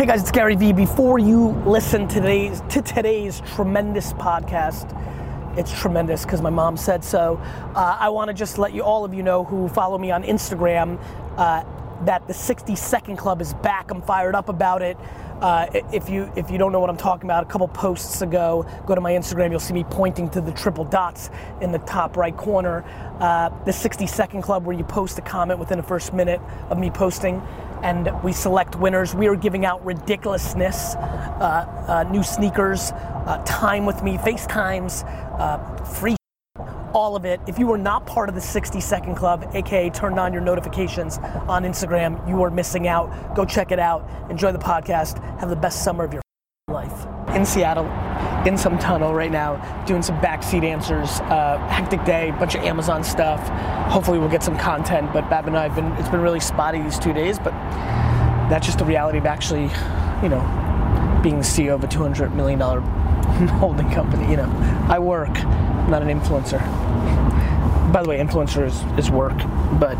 Hey guys, it's Gary Vee. Before you listen to today's, to today's tremendous podcast, it's tremendous because my mom said so. Uh, I want to just let you, all of you know who follow me on Instagram, uh, that the 60 Second Club is back. I'm fired up about it. Uh, if you if you don't know what I'm talking about, a couple posts ago, go to my Instagram. You'll see me pointing to the triple dots in the top right corner. Uh, the 60 Second Club, where you post a comment within the first minute of me posting, and we select winners. We are giving out ridiculousness, uh, uh new sneakers, uh, time with me, FaceTimes, uh, free all of it. If you are not part of the 60 Second Club, aka turned on your notifications on Instagram, you are missing out. Go check it out. Enjoy the podcast. Have the best summer of your life. In Seattle, in some tunnel right now, doing some backseat answers. Uh, hectic day, bunch of Amazon stuff. Hopefully, we'll get some content. But Bab and I have been, it's been really spotty these two days, but that's just the reality of actually, you know, being the CEO of a $200 million holding company. You know, I work not an influencer. By the way, influencer is, is work, but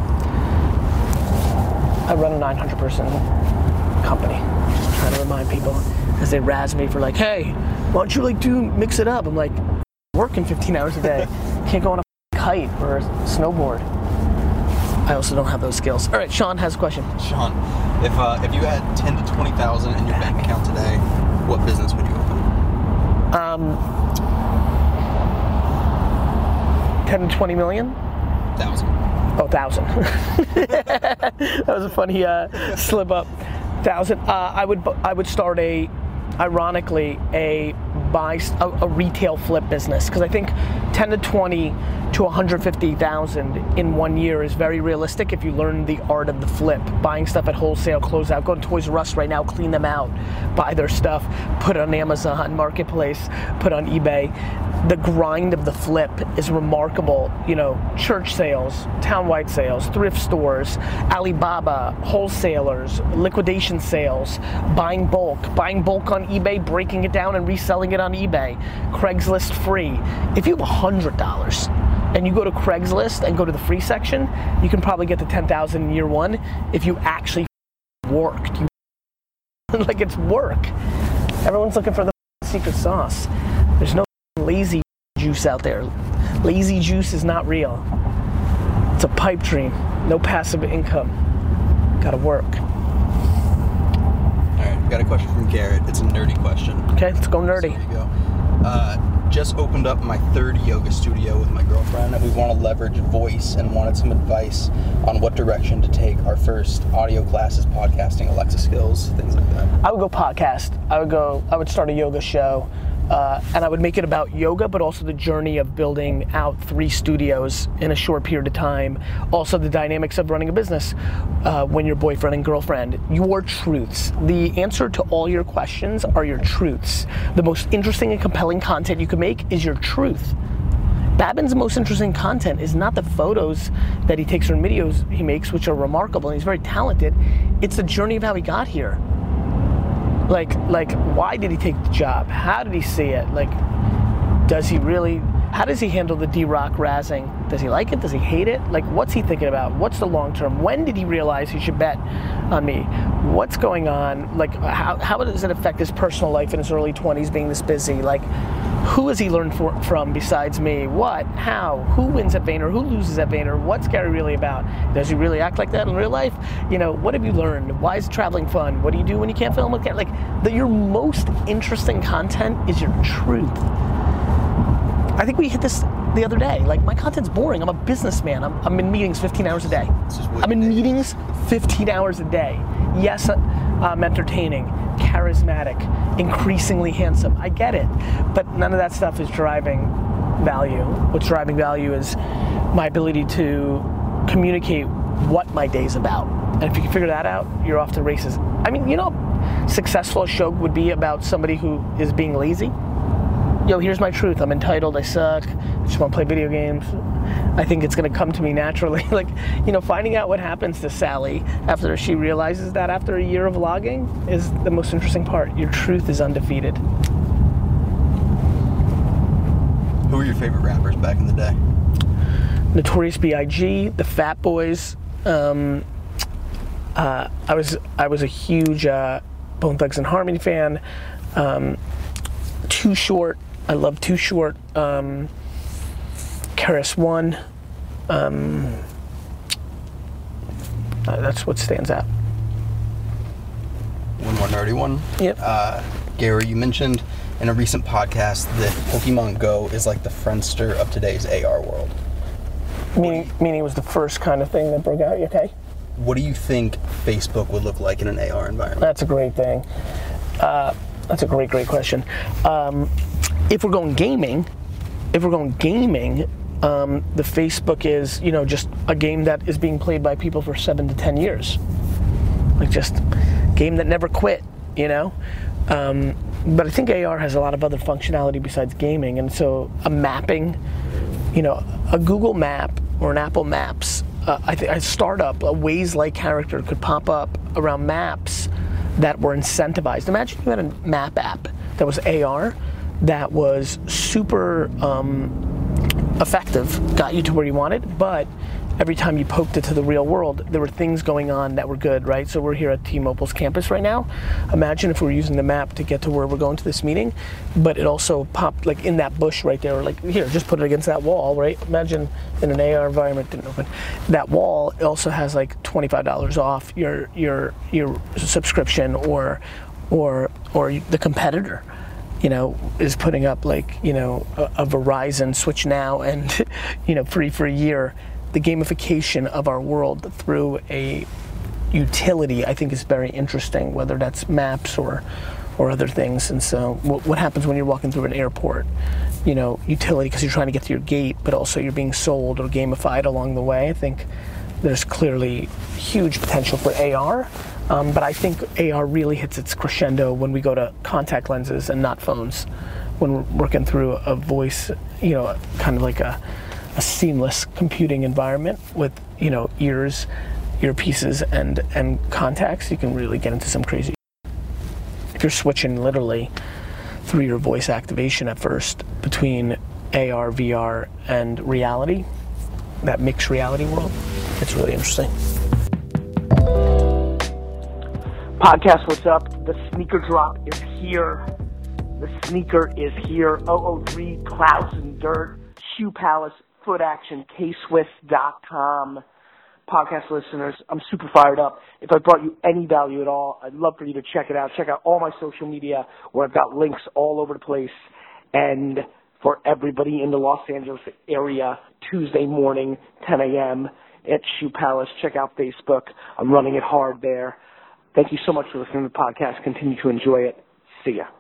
I run a 900 person company. Just trying to remind people as they razz me for like, hey, why don't you like do mix it up? I'm like, working 15 hours a day. Can't go on a kite or a snowboard. I also don't have those skills. All right, Sean has a question. Sean, if uh, if you had 10 to 20,000 in your bank account today, what business would you open? Um, 10 to 20 million? Thousand. Oh, thousand. that was a funny uh, slip up. Thousand. Uh, I would I would start a, ironically, a buy a, a retail flip business. Because I think 10 to 20 to 150,000 in one year is very realistic if you learn the art of the flip. Buying stuff at wholesale, close out, go to Toys R Us right now, clean them out, buy their stuff, put on Amazon Marketplace, put on eBay. The grind of the flip is remarkable. You know, church sales, townwide sales, thrift stores, Alibaba, wholesalers, liquidation sales, buying bulk, buying bulk on eBay, breaking it down and reselling it on eBay, Craigslist free. If you have $100, and you go to Craigslist and go to the free section, you can probably get to 10,000 in year one if you actually worked. You, like it's work. Everyone's looking for the secret sauce. There's no lazy juice out there. Lazy juice is not real. It's a pipe dream. No passive income. Gotta work. All right, got a question from Garrett. It's a nerdy question. Okay, let's go nerdy. So go. Uh, just opened up my third yoga studio with my girlfriend, and we want to leverage voice and wanted some advice on what direction to take our first audio classes, podcasting, Alexa skills, things like that. I would go podcast. I would go. I would start a yoga show. Uh, and I would make it about yoga, but also the journey of building out three studios in a short period of time. Also, the dynamics of running a business uh, when you're boyfriend and girlfriend. Your truths. The answer to all your questions are your truths. The most interesting and compelling content you can make is your truth. Babin's most interesting content is not the photos that he takes from videos he makes, which are remarkable and he's very talented. It's the journey of how he got here like like why did he take the job? How did he see it? Like does he really how does he handle the d-rock razzing? Does he like it? Does he hate it? Like what's he thinking about? What's the long term when did he realize he should bet on me? What's going on? Like how, how does it affect his personal life in his early 20s being this busy? Like who has he learned for, from besides me? What? How? Who wins at Vayner? Who loses at Vayner? What's Gary really about? Does he really act like that in real life? You know, what have you learned? Why is traveling fun? What do you do when you can't film with Like, the, your most interesting content is your truth. I think we hit this the other day. Like, my content's boring. I'm a businessman. I'm, I'm in meetings 15 hours a day. I'm in meetings 15 hours a day. Yes, uh, I'm entertaining charismatic, increasingly handsome. I get it. But none of that stuff is driving value. What's driving value is my ability to communicate what my day's about. And if you can figure that out, you're off to races. I mean, you know, successful show would be about somebody who is being lazy. Yo, here's my truth. I'm entitled. I suck. I just want to play video games. I think it's going to come to me naturally. like, you know, finding out what happens to Sally after she realizes that after a year of vlogging is the most interesting part. Your truth is undefeated. Who were your favorite rappers back in the day? Notorious B.I.G., the Fat Boys. Um, uh, I was I was a huge uh, Bone Thugs and Harmony fan. Um, Too Short, I love Too Short. Um, KRS-One. Um, uh, that's what stands out. One more nerdy one. Yep. Uh, Gary, you mentioned in a recent podcast that Pokemon Go is like the Friendster of today's AR world. Meaning, meaning it was the first kind of thing that broke out. Okay? What do you think Facebook would look like in an AR environment? That's a great thing. Uh, that's a great, great question. Um, if we're going gaming, if we're going gaming, um, the Facebook is, you know, just a game that is being played by people for seven to ten years. Like just game that never quit, you know. Um, but I think AR has a lot of other functionality besides gaming, and so a mapping, you know, a Google Map or an Apple Maps, uh, I think a startup, a Waze-like character could pop up around maps that were incentivized. Imagine you had a map app that was AR, that was super um, effective, got you to where you wanted, but every time you poked it to the real world, there were things going on that were good, right? So we're here at T-Mobile's campus right now. Imagine if we're using the map to get to where we're going to this meeting, but it also popped like in that bush right there, or like here, just put it against that wall, right? Imagine in an AR environment, didn't open. That wall also has like $25 off your your your subscription or or or the competitor you know, is putting up like, you know, a, a, Verizon switch now and, you know, free for a year. The gamification of our world through a utility, I think, is very interesting, whether that's maps or, or other things. And so, what, what happens when you're walking through an airport? You know, utility because you're trying to get to your gate, but also you're being sold or gamified along the way. I think there's clearly huge potential for AR. Um, but I think AR really hits its crescendo when we go to contact lenses and not phones. When we're working through a voice, you know, kind of like a, a seamless computing environment with, you know, ears, earpieces, and, and contacts, you can really get into some crazy. If you're switching literally through your voice activation at first between AR, VR, and reality, that mixed reality world, it's really interesting. Podcast, what's up? The sneaker drop is here. The sneaker is here. 003 Clouds and Dirt, Shoe Palace, Foot Action, Kswiss.com. Podcast listeners, I'm super fired up. If I brought you any value at all, I'd love for you to check it out. Check out all my social media where I've got links all over the place. And for everybody in the Los Angeles area, Tuesday morning, 10 a.m. at Shoe Palace. Check out Facebook. I'm running it hard there. Thank you so much for listening to the podcast. Continue to enjoy it. See ya.